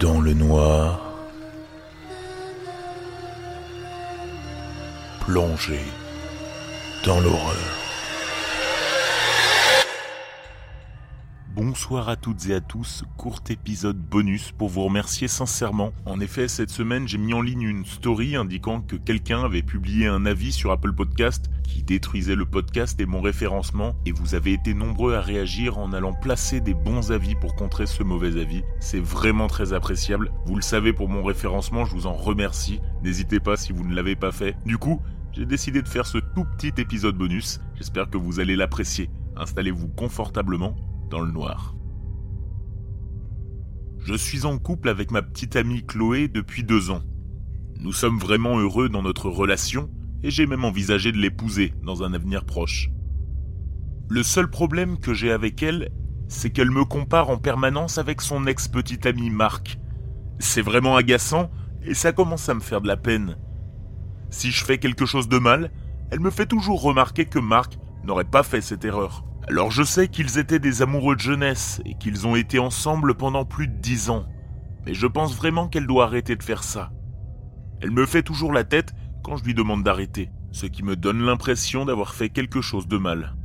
dans le noir, plongé dans l'horreur. Bonsoir à toutes et à tous, court épisode bonus pour vous remercier sincèrement. En effet, cette semaine, j'ai mis en ligne une story indiquant que quelqu'un avait publié un avis sur Apple Podcast qui détruisait le podcast et mon référencement, et vous avez été nombreux à réagir en allant placer des bons avis pour contrer ce mauvais avis. C'est vraiment très appréciable. Vous le savez pour mon référencement, je vous en remercie. N'hésitez pas si vous ne l'avez pas fait. Du coup, j'ai décidé de faire ce tout petit épisode bonus. J'espère que vous allez l'apprécier. Installez-vous confortablement dans le noir. Je suis en couple avec ma petite amie Chloé depuis deux ans. Nous sommes vraiment heureux dans notre relation et j'ai même envisagé de l'épouser dans un avenir proche. Le seul problème que j'ai avec elle, c'est qu'elle me compare en permanence avec son ex-petit ami Marc. C'est vraiment agaçant et ça commence à me faire de la peine. Si je fais quelque chose de mal, elle me fait toujours remarquer que Marc n'aurait pas fait cette erreur. Alors je sais qu'ils étaient des amoureux de jeunesse et qu'ils ont été ensemble pendant plus de dix ans. Mais je pense vraiment qu'elle doit arrêter de faire ça. Elle me fait toujours la tête quand je lui demande d'arrêter, ce qui me donne l'impression d'avoir fait quelque chose de mal.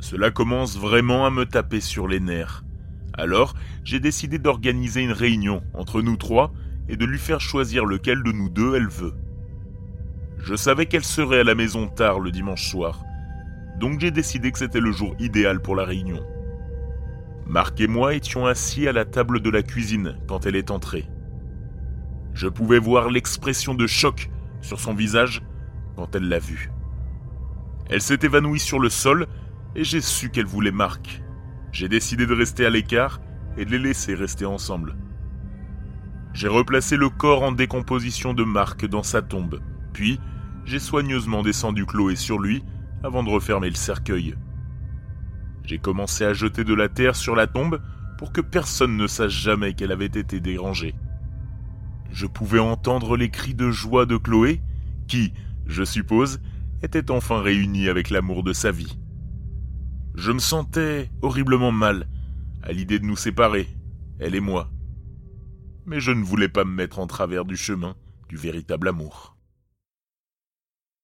Cela commence vraiment à me taper sur les nerfs. Alors, j'ai décidé d'organiser une réunion entre nous trois et de lui faire choisir lequel de nous deux elle veut. Je savais qu'elle serait à la maison tard le dimanche soir, donc j'ai décidé que c'était le jour idéal pour la réunion. Marc et moi étions assis à la table de la cuisine quand elle est entrée. Je pouvais voir l'expression de choc sur son visage quand elle l'a vue. Elle s'est évanouie sur le sol et j'ai su qu'elle voulait Marc. J'ai décidé de rester à l'écart et de les laisser rester ensemble. J'ai replacé le corps en décomposition de Marc dans sa tombe, puis j'ai soigneusement descendu Chloé sur lui avant de refermer le cercueil. J'ai commencé à jeter de la terre sur la tombe pour que personne ne sache jamais qu'elle avait été dérangée. Je pouvais entendre les cris de joie de Chloé, qui, je suppose, était enfin réunie avec l'amour de sa vie. Je me sentais horriblement mal à l'idée de nous séparer, elle et moi. Mais je ne voulais pas me mettre en travers du chemin du véritable amour.